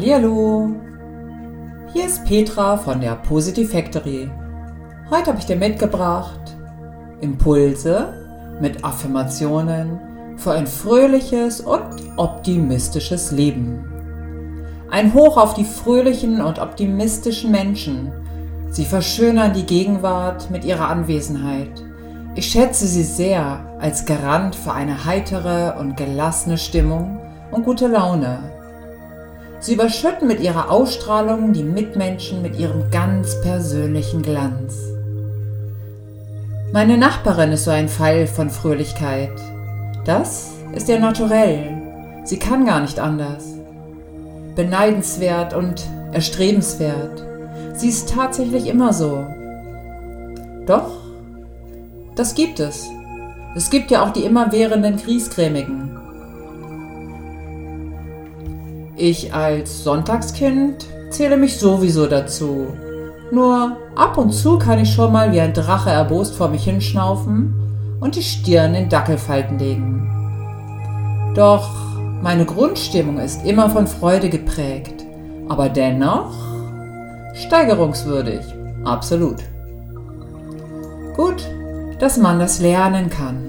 Hallihallo! Hier ist Petra von der Positive Factory. Heute habe ich dir mitgebracht Impulse mit Affirmationen für ein fröhliches und optimistisches Leben. Ein Hoch auf die fröhlichen und optimistischen Menschen. Sie verschönern die Gegenwart mit ihrer Anwesenheit. Ich schätze sie sehr als Garant für eine heitere und gelassene Stimmung und gute Laune. Sie überschütten mit ihrer Ausstrahlung die Mitmenschen mit ihrem ganz persönlichen Glanz. Meine Nachbarin ist so ein Fall von Fröhlichkeit. Das ist ihr Naturell. Sie kann gar nicht anders. Beneidenswert und erstrebenswert. Sie ist tatsächlich immer so. Doch, das gibt es. Es gibt ja auch die immerwährenden Griesgrämigen. Ich als Sonntagskind zähle mich sowieso dazu. Nur ab und zu kann ich schon mal wie ein Drache erbost vor mich hinschnaufen und die Stirn in Dackelfalten legen. Doch meine Grundstimmung ist immer von Freude geprägt, aber dennoch steigerungswürdig, absolut. Gut, dass man das lernen kann.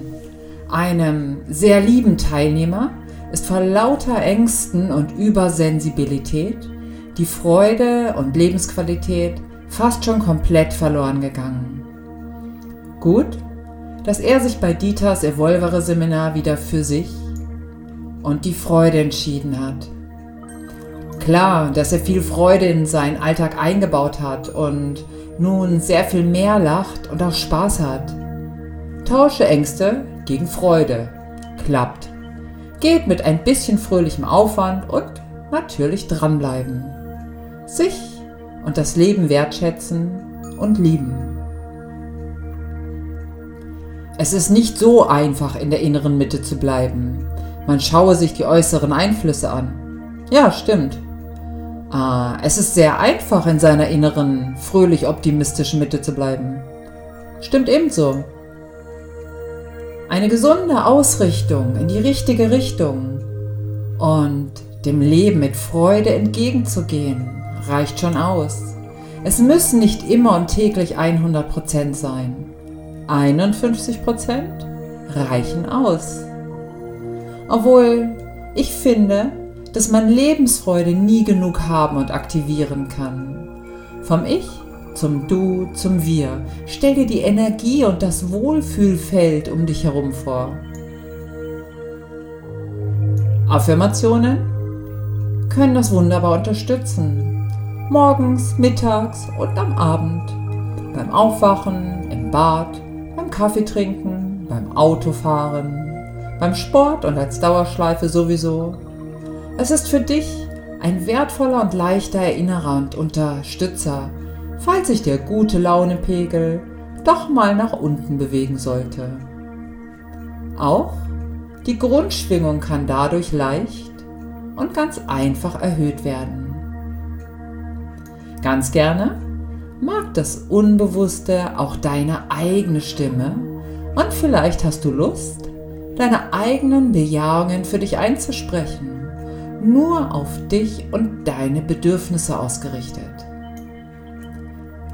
Einem sehr lieben Teilnehmer ist vor lauter Ängsten und Übersensibilität die Freude und Lebensqualität fast schon komplett verloren gegangen. Gut, dass er sich bei Dieters Evolvere Seminar wieder für sich und die Freude entschieden hat. Klar, dass er viel Freude in seinen Alltag eingebaut hat und nun sehr viel mehr lacht und auch Spaß hat. Tausche Ängste gegen Freude. Klappt geht mit ein bisschen fröhlichem Aufwand und natürlich dranbleiben. Sich und das Leben wertschätzen und lieben. Es ist nicht so einfach, in der inneren Mitte zu bleiben. Man schaue sich die äußeren Einflüsse an. Ja, stimmt. Ah, es ist sehr einfach, in seiner inneren, fröhlich optimistischen Mitte zu bleiben. Stimmt ebenso. Eine gesunde Ausrichtung in die richtige Richtung und dem Leben mit Freude entgegenzugehen, reicht schon aus. Es müssen nicht immer und täglich 100% sein. 51% reichen aus. Obwohl ich finde, dass man Lebensfreude nie genug haben und aktivieren kann. Vom Ich zum Du, zum Wir. Stell dir die Energie und das Wohlfühlfeld um dich herum vor. Affirmationen können das wunderbar unterstützen. Morgens, mittags und am Abend. Beim Aufwachen, im Bad, beim Kaffeetrinken, beim Autofahren, beim Sport und als Dauerschleife sowieso. Es ist für dich ein wertvoller und leichter Erinnerer und Unterstützer falls sich der gute Launepegel doch mal nach unten bewegen sollte. Auch die Grundschwingung kann dadurch leicht und ganz einfach erhöht werden. Ganz gerne mag das Unbewusste auch deine eigene Stimme und vielleicht hast du Lust, deine eigenen Bejahungen für dich einzusprechen, nur auf dich und deine Bedürfnisse ausgerichtet.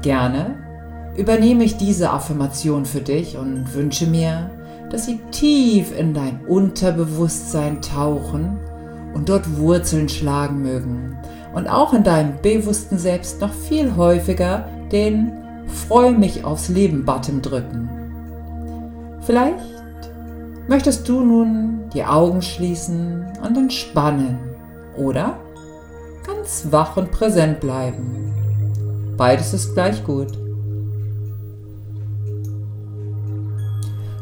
Gerne übernehme ich diese Affirmation für dich und wünsche mir, dass sie tief in dein Unterbewusstsein tauchen und dort Wurzeln schlagen mögen und auch in deinem bewussten Selbst noch viel häufiger den Freu mich aufs Leben Button drücken. Vielleicht möchtest du nun die Augen schließen und entspannen oder ganz wach und präsent bleiben. Beides ist gleich gut.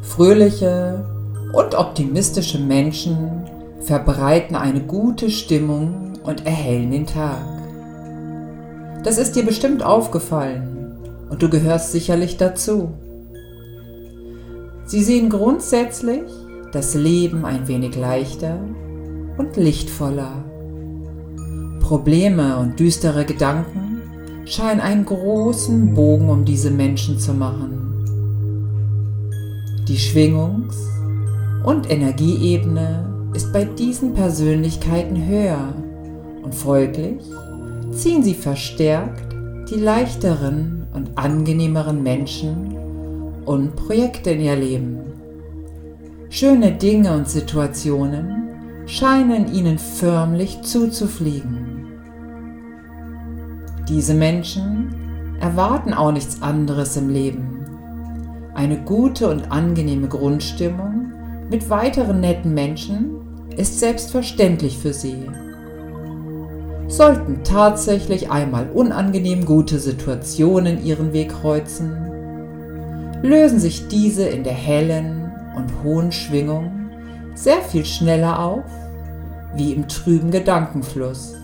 Fröhliche und optimistische Menschen verbreiten eine gute Stimmung und erhellen den Tag. Das ist dir bestimmt aufgefallen und du gehörst sicherlich dazu. Sie sehen grundsätzlich das Leben ein wenig leichter und lichtvoller. Probleme und düstere Gedanken scheinen einen großen Bogen um diese Menschen zu machen. Die Schwingungs- und Energieebene ist bei diesen Persönlichkeiten höher und folglich ziehen sie verstärkt die leichteren und angenehmeren Menschen und Projekte in ihr Leben. Schöne Dinge und Situationen scheinen ihnen förmlich zuzufliegen. Diese Menschen erwarten auch nichts anderes im Leben. Eine gute und angenehme Grundstimmung mit weiteren netten Menschen ist selbstverständlich für sie. Sollten tatsächlich einmal unangenehm gute Situationen ihren Weg kreuzen, lösen sich diese in der hellen und hohen Schwingung sehr viel schneller auf, wie im trüben Gedankenfluss.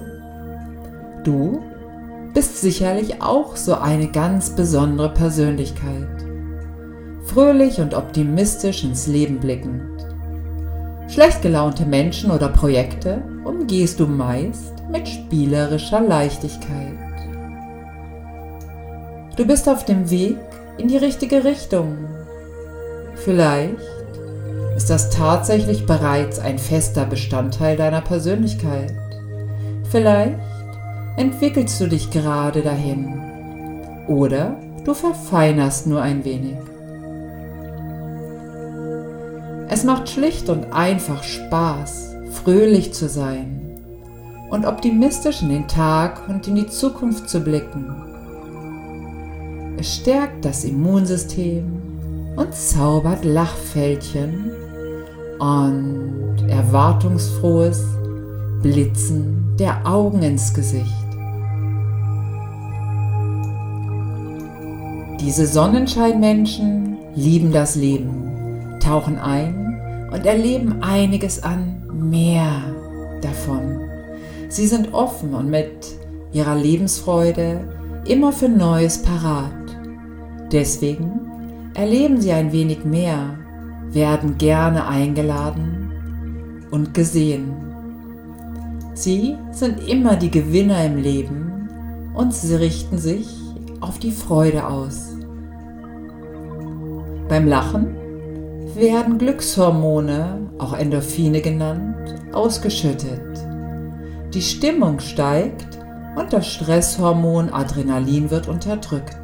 Du bist sicherlich auch so eine ganz besondere Persönlichkeit. Fröhlich und optimistisch ins Leben blickend. Schlecht gelaunte Menschen oder Projekte umgehst du meist mit spielerischer Leichtigkeit. Du bist auf dem Weg in die richtige Richtung. Vielleicht ist das tatsächlich bereits ein fester Bestandteil deiner Persönlichkeit. Vielleicht entwickelst du dich gerade dahin oder du verfeinerst nur ein wenig. Es macht schlicht und einfach Spaß, fröhlich zu sein und optimistisch in den Tag und in die Zukunft zu blicken. Es stärkt das Immunsystem und zaubert Lachfältchen und erwartungsfrohes Blitzen der Augen ins Gesicht. Diese Sonnenscheinmenschen lieben das Leben, tauchen ein und erleben einiges an mehr davon. Sie sind offen und mit ihrer Lebensfreude immer für Neues parat. Deswegen erleben sie ein wenig mehr, werden gerne eingeladen und gesehen. Sie sind immer die Gewinner im Leben und sie richten sich auf die Freude aus. Beim Lachen werden Glückshormone, auch Endorphine genannt, ausgeschüttet. Die Stimmung steigt und das Stresshormon Adrenalin wird unterdrückt.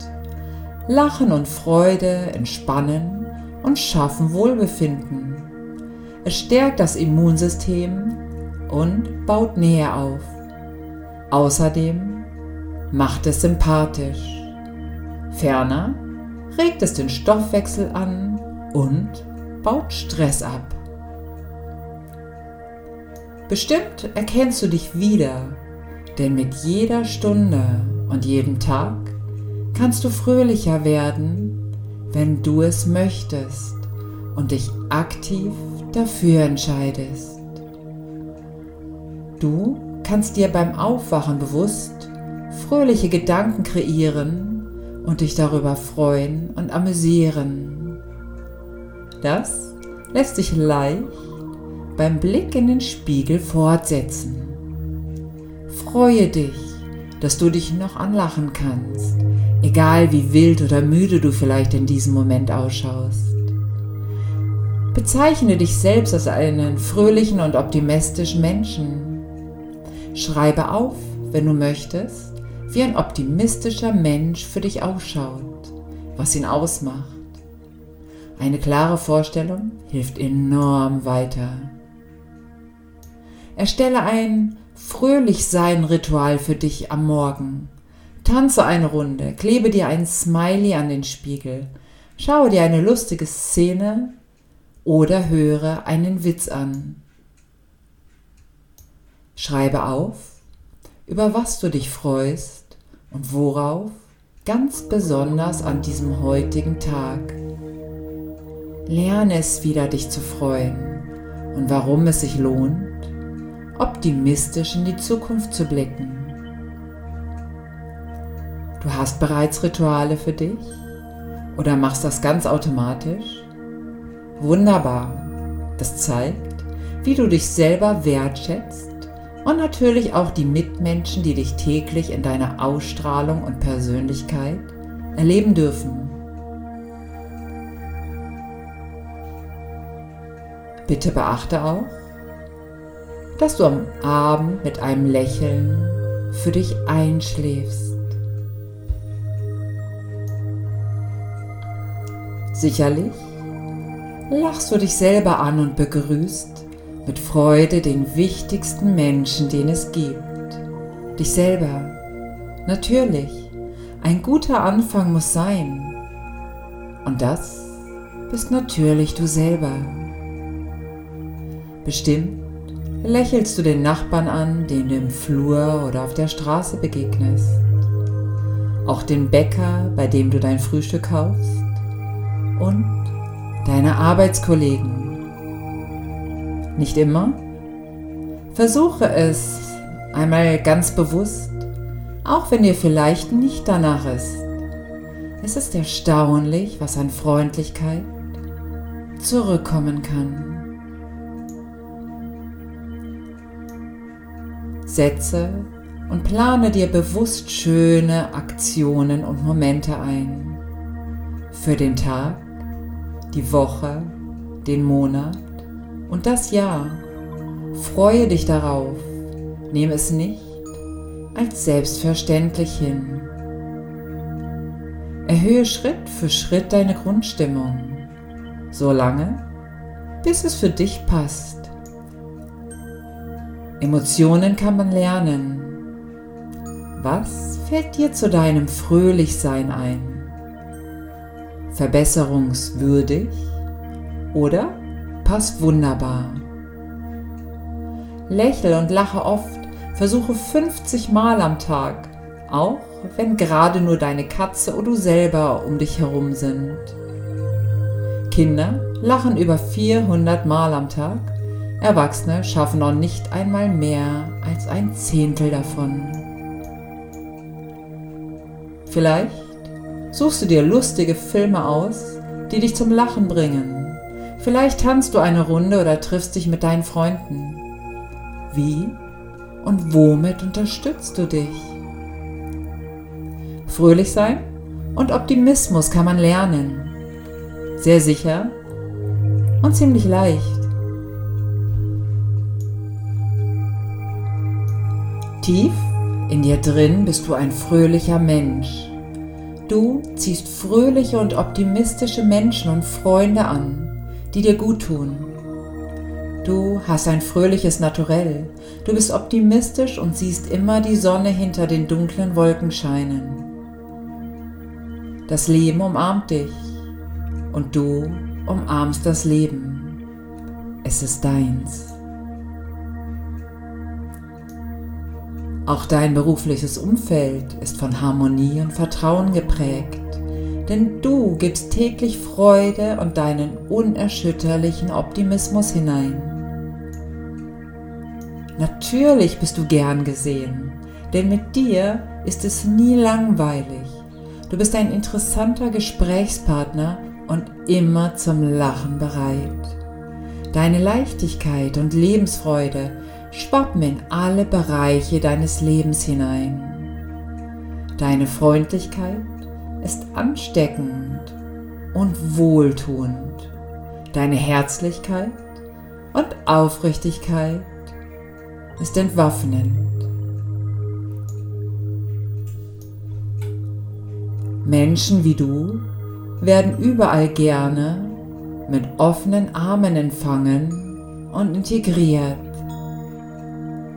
Lachen und Freude entspannen und schaffen Wohlbefinden. Es stärkt das Immunsystem und baut Nähe auf. Außerdem macht es sympathisch. Ferner regt es den Stoffwechsel an und baut Stress ab. Bestimmt erkennst du dich wieder, denn mit jeder Stunde und jedem Tag kannst du fröhlicher werden, wenn du es möchtest und dich aktiv dafür entscheidest. Du kannst dir beim Aufwachen bewusst fröhliche Gedanken kreieren und dich darüber freuen und amüsieren. Das lässt sich leicht beim Blick in den Spiegel fortsetzen. Freue dich, dass du dich noch anlachen kannst, egal wie wild oder müde du vielleicht in diesem Moment ausschaust. Bezeichne dich selbst als einen fröhlichen und optimistischen Menschen Schreibe auf, wenn du möchtest, wie ein optimistischer Mensch für dich ausschaut, was ihn ausmacht. Eine klare Vorstellung hilft enorm weiter. Erstelle ein Fröhlich-Sein-Ritual für dich am Morgen. Tanze eine Runde, klebe dir ein Smiley an den Spiegel, schaue dir eine lustige Szene oder höre einen Witz an. Schreibe auf, über was du dich freust und worauf ganz besonders an diesem heutigen Tag. Lerne es wieder, dich zu freuen und warum es sich lohnt, optimistisch in die Zukunft zu blicken. Du hast bereits Rituale für dich oder machst das ganz automatisch? Wunderbar. Das zeigt, wie du dich selber wertschätzt und natürlich auch die Mitmenschen, die dich täglich in deiner Ausstrahlung und Persönlichkeit erleben dürfen. Bitte beachte auch, dass du am Abend mit einem Lächeln für dich einschläfst. Sicherlich lachst du dich selber an und begrüßt mit Freude den wichtigsten Menschen, den es gibt. Dich selber. Natürlich. Ein guter Anfang muss sein. Und das bist natürlich du selber. Bestimmt lächelst du den Nachbarn an, den du im Flur oder auf der Straße begegnest. Auch den Bäcker, bei dem du dein Frühstück kaufst. Und deine Arbeitskollegen. Nicht immer? Versuche es einmal ganz bewusst, auch wenn dir vielleicht nicht danach ist. Es ist erstaunlich, was an Freundlichkeit zurückkommen kann. Setze und plane dir bewusst schöne Aktionen und Momente ein. Für den Tag, die Woche, den Monat und das Jahr. Freue dich darauf. Nehme es nicht als selbstverständlich hin. Erhöhe Schritt für Schritt deine Grundstimmung, solange bis es für dich passt. Emotionen kann man lernen. Was fällt dir zu deinem Fröhlichsein ein? Verbesserungswürdig oder passt wunderbar? Lächle und lache oft, versuche 50 Mal am Tag, auch wenn gerade nur deine Katze oder du selber um dich herum sind. Kinder lachen über 400 Mal am Tag, Erwachsene schaffen noch nicht einmal mehr als ein Zehntel davon. Vielleicht suchst du dir lustige Filme aus, die dich zum Lachen bringen. Vielleicht tanzt du eine Runde oder triffst dich mit deinen Freunden. Wie und womit unterstützt du dich? Fröhlich sein und Optimismus kann man lernen. Sehr sicher und ziemlich leicht. Tief in dir drin bist du ein fröhlicher Mensch. Du ziehst fröhliche und optimistische Menschen und Freunde an, die dir gut tun. Du hast ein fröhliches Naturell. Du bist optimistisch und siehst immer die Sonne hinter den dunklen Wolken scheinen. Das Leben umarmt dich und du umarmst das Leben. Es ist deins. Auch dein berufliches Umfeld ist von Harmonie und Vertrauen geprägt, denn du gibst täglich Freude und deinen unerschütterlichen Optimismus hinein. Natürlich bist du gern gesehen, denn mit dir ist es nie langweilig. Du bist ein interessanter Gesprächspartner und immer zum Lachen bereit. Deine Leichtigkeit und Lebensfreude schwappen in alle Bereiche deines Lebens hinein. Deine Freundlichkeit ist ansteckend und wohltuend. Deine Herzlichkeit und Aufrichtigkeit ist entwaffnend. Menschen wie du werden überall gerne mit offenen Armen empfangen und integriert.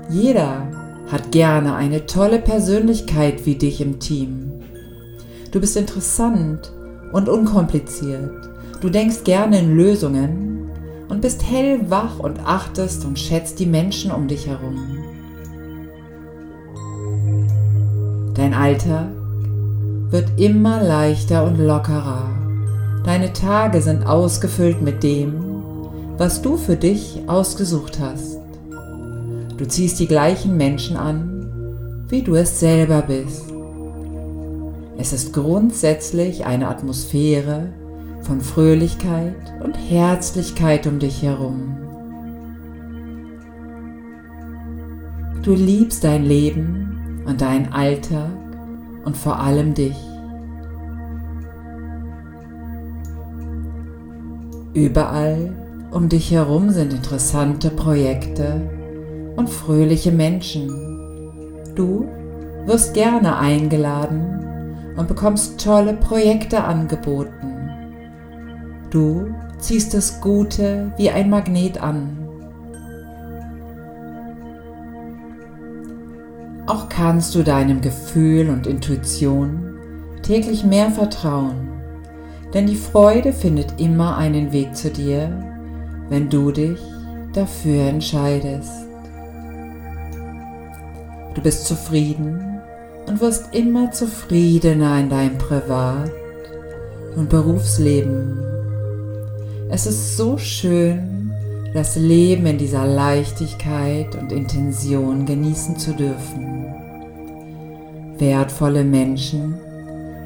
Jeder hat gerne eine tolle Persönlichkeit wie dich im Team. Du bist interessant und unkompliziert. Du denkst gerne in Lösungen und bist hellwach und achtest und schätzt die Menschen um dich herum. Dein Alltag wird immer leichter und lockerer. Deine Tage sind ausgefüllt mit dem, was du für dich ausgesucht hast. Du ziehst die gleichen Menschen an, wie du es selber bist. Es ist grundsätzlich eine Atmosphäre von Fröhlichkeit und Herzlichkeit um dich herum. Du liebst dein Leben und deinen Alltag und vor allem dich. Überall um dich herum sind interessante Projekte, und fröhliche Menschen. Du wirst gerne eingeladen und bekommst tolle Projekte angeboten. Du ziehst das Gute wie ein Magnet an. Auch kannst du deinem Gefühl und Intuition täglich mehr vertrauen, denn die Freude findet immer einen Weg zu dir, wenn du dich dafür entscheidest. Du bist zufrieden und wirst immer zufriedener in deinem Privat- und Berufsleben. Es ist so schön, das Leben in dieser Leichtigkeit und Intention genießen zu dürfen. Wertvolle Menschen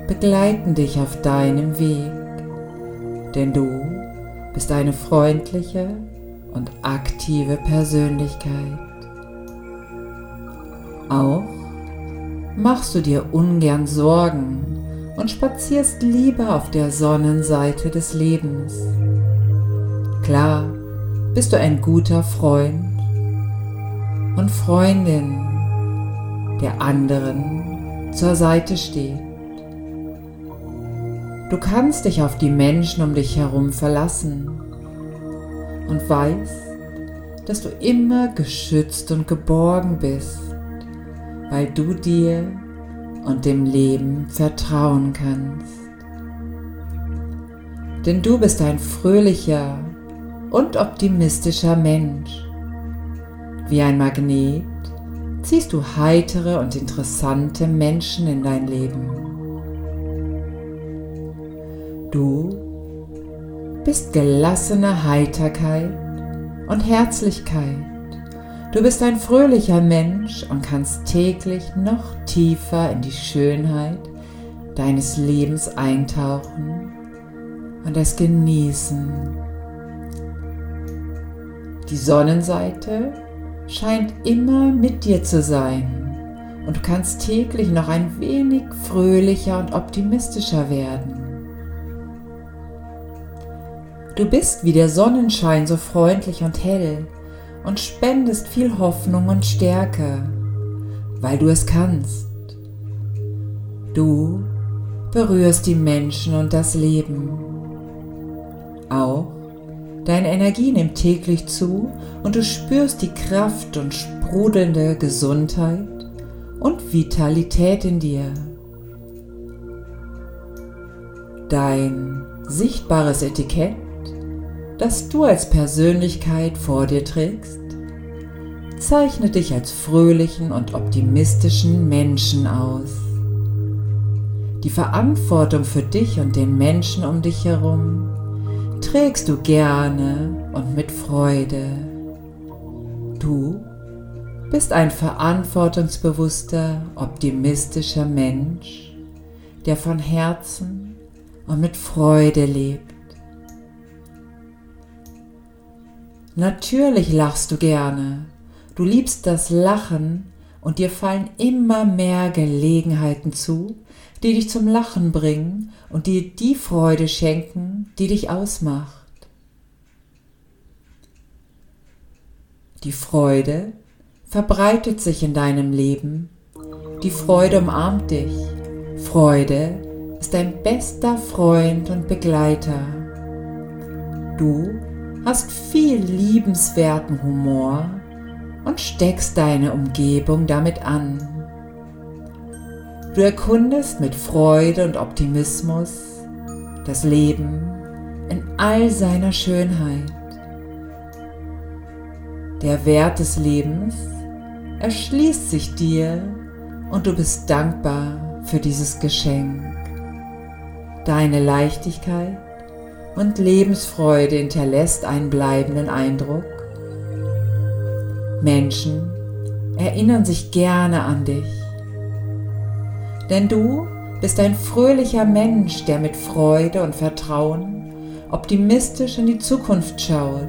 begleiten dich auf deinem Weg, denn du bist eine freundliche und aktive Persönlichkeit. Auch machst du dir ungern Sorgen und spazierst lieber auf der Sonnenseite des Lebens. Klar, bist du ein guter Freund und Freundin, der anderen zur Seite steht. Du kannst dich auf die Menschen um dich herum verlassen und weißt, dass du immer geschützt und geborgen bist weil du dir und dem Leben vertrauen kannst. Denn du bist ein fröhlicher und optimistischer Mensch. Wie ein Magnet ziehst du heitere und interessante Menschen in dein Leben. Du bist gelassene Heiterkeit und Herzlichkeit. Du bist ein fröhlicher Mensch und kannst täglich noch tiefer in die Schönheit deines Lebens eintauchen und es genießen. Die Sonnenseite scheint immer mit dir zu sein und du kannst täglich noch ein wenig fröhlicher und optimistischer werden. Du bist wie der Sonnenschein so freundlich und hell und spendest viel Hoffnung und Stärke, weil du es kannst. Du berührst die Menschen und das Leben. Auch deine Energie nimmt täglich zu und du spürst die Kraft und sprudelnde Gesundheit und Vitalität in dir. Dein sichtbares Etikett das du als Persönlichkeit vor dir trägst, zeichnet dich als fröhlichen und optimistischen Menschen aus. Die Verantwortung für dich und den Menschen um dich herum trägst du gerne und mit Freude. Du bist ein verantwortungsbewusster, optimistischer Mensch, der von Herzen und mit Freude lebt. Natürlich lachst du gerne. Du liebst das Lachen und dir fallen immer mehr Gelegenheiten zu, die dich zum Lachen bringen und dir die Freude schenken, die dich ausmacht. Die Freude verbreitet sich in deinem Leben. Die Freude umarmt dich. Freude ist dein bester Freund und Begleiter. Du hast viel liebenswerten Humor und steckst deine Umgebung damit an. Du erkundest mit Freude und Optimismus das Leben in all seiner Schönheit. Der Wert des Lebens erschließt sich dir und du bist dankbar für dieses Geschenk. Deine Leichtigkeit und Lebensfreude hinterlässt einen bleibenden Eindruck. Menschen erinnern sich gerne an dich, denn du bist ein fröhlicher Mensch, der mit Freude und Vertrauen optimistisch in die Zukunft schaut.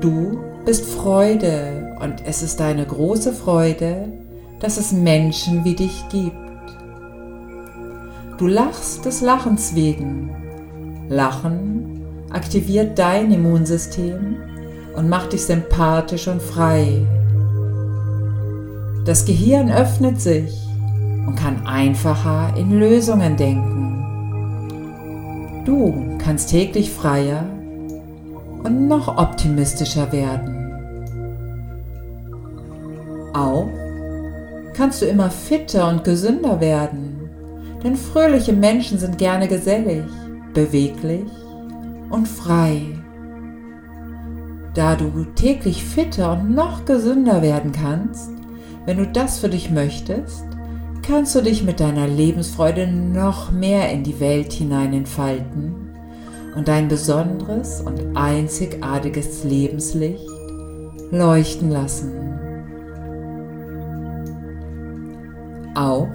Du bist Freude und es ist eine große Freude, dass es Menschen wie dich gibt. Du lachst des Lachens wegen Lachen aktiviert dein Immunsystem und macht dich sympathisch und frei. Das Gehirn öffnet sich und kann einfacher in Lösungen denken. Du kannst täglich freier und noch optimistischer werden. Auch kannst du immer fitter und gesünder werden, denn fröhliche Menschen sind gerne gesellig, beweglich und frei. Da du täglich fitter und noch gesünder werden kannst, wenn du das für dich möchtest, kannst du dich mit deiner Lebensfreude noch mehr in die Welt hinein entfalten und dein besonderes und einzigartiges Lebenslicht leuchten lassen. Auch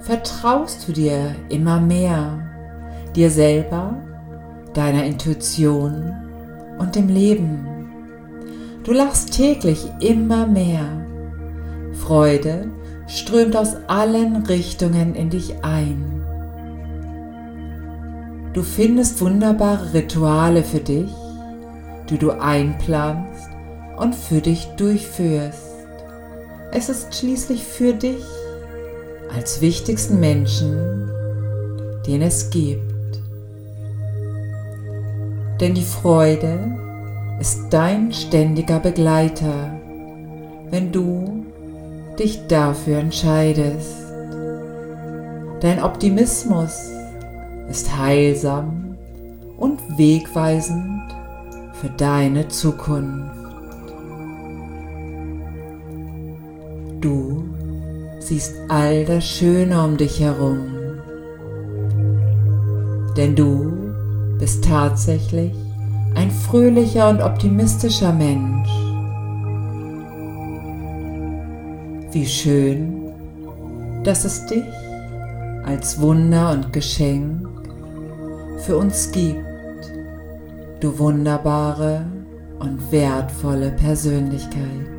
vertraust du dir immer mehr, dir selber, deiner Intuition und dem Leben. Du lachst täglich immer mehr. Freude strömt aus allen Richtungen in dich ein. Du findest wunderbare Rituale für dich, die du einplanst und für dich durchführst. Es ist schließlich für dich als wichtigsten Menschen, den es gibt. Denn die Freude ist dein ständiger Begleiter, wenn du dich dafür entscheidest. Dein Optimismus ist heilsam und wegweisend für deine Zukunft. Du siehst all das Schöne um dich herum, denn du bist tatsächlich ein fröhlicher und optimistischer Mensch. Wie schön, dass es dich als Wunder und Geschenk für uns gibt, du wunderbare und wertvolle Persönlichkeit.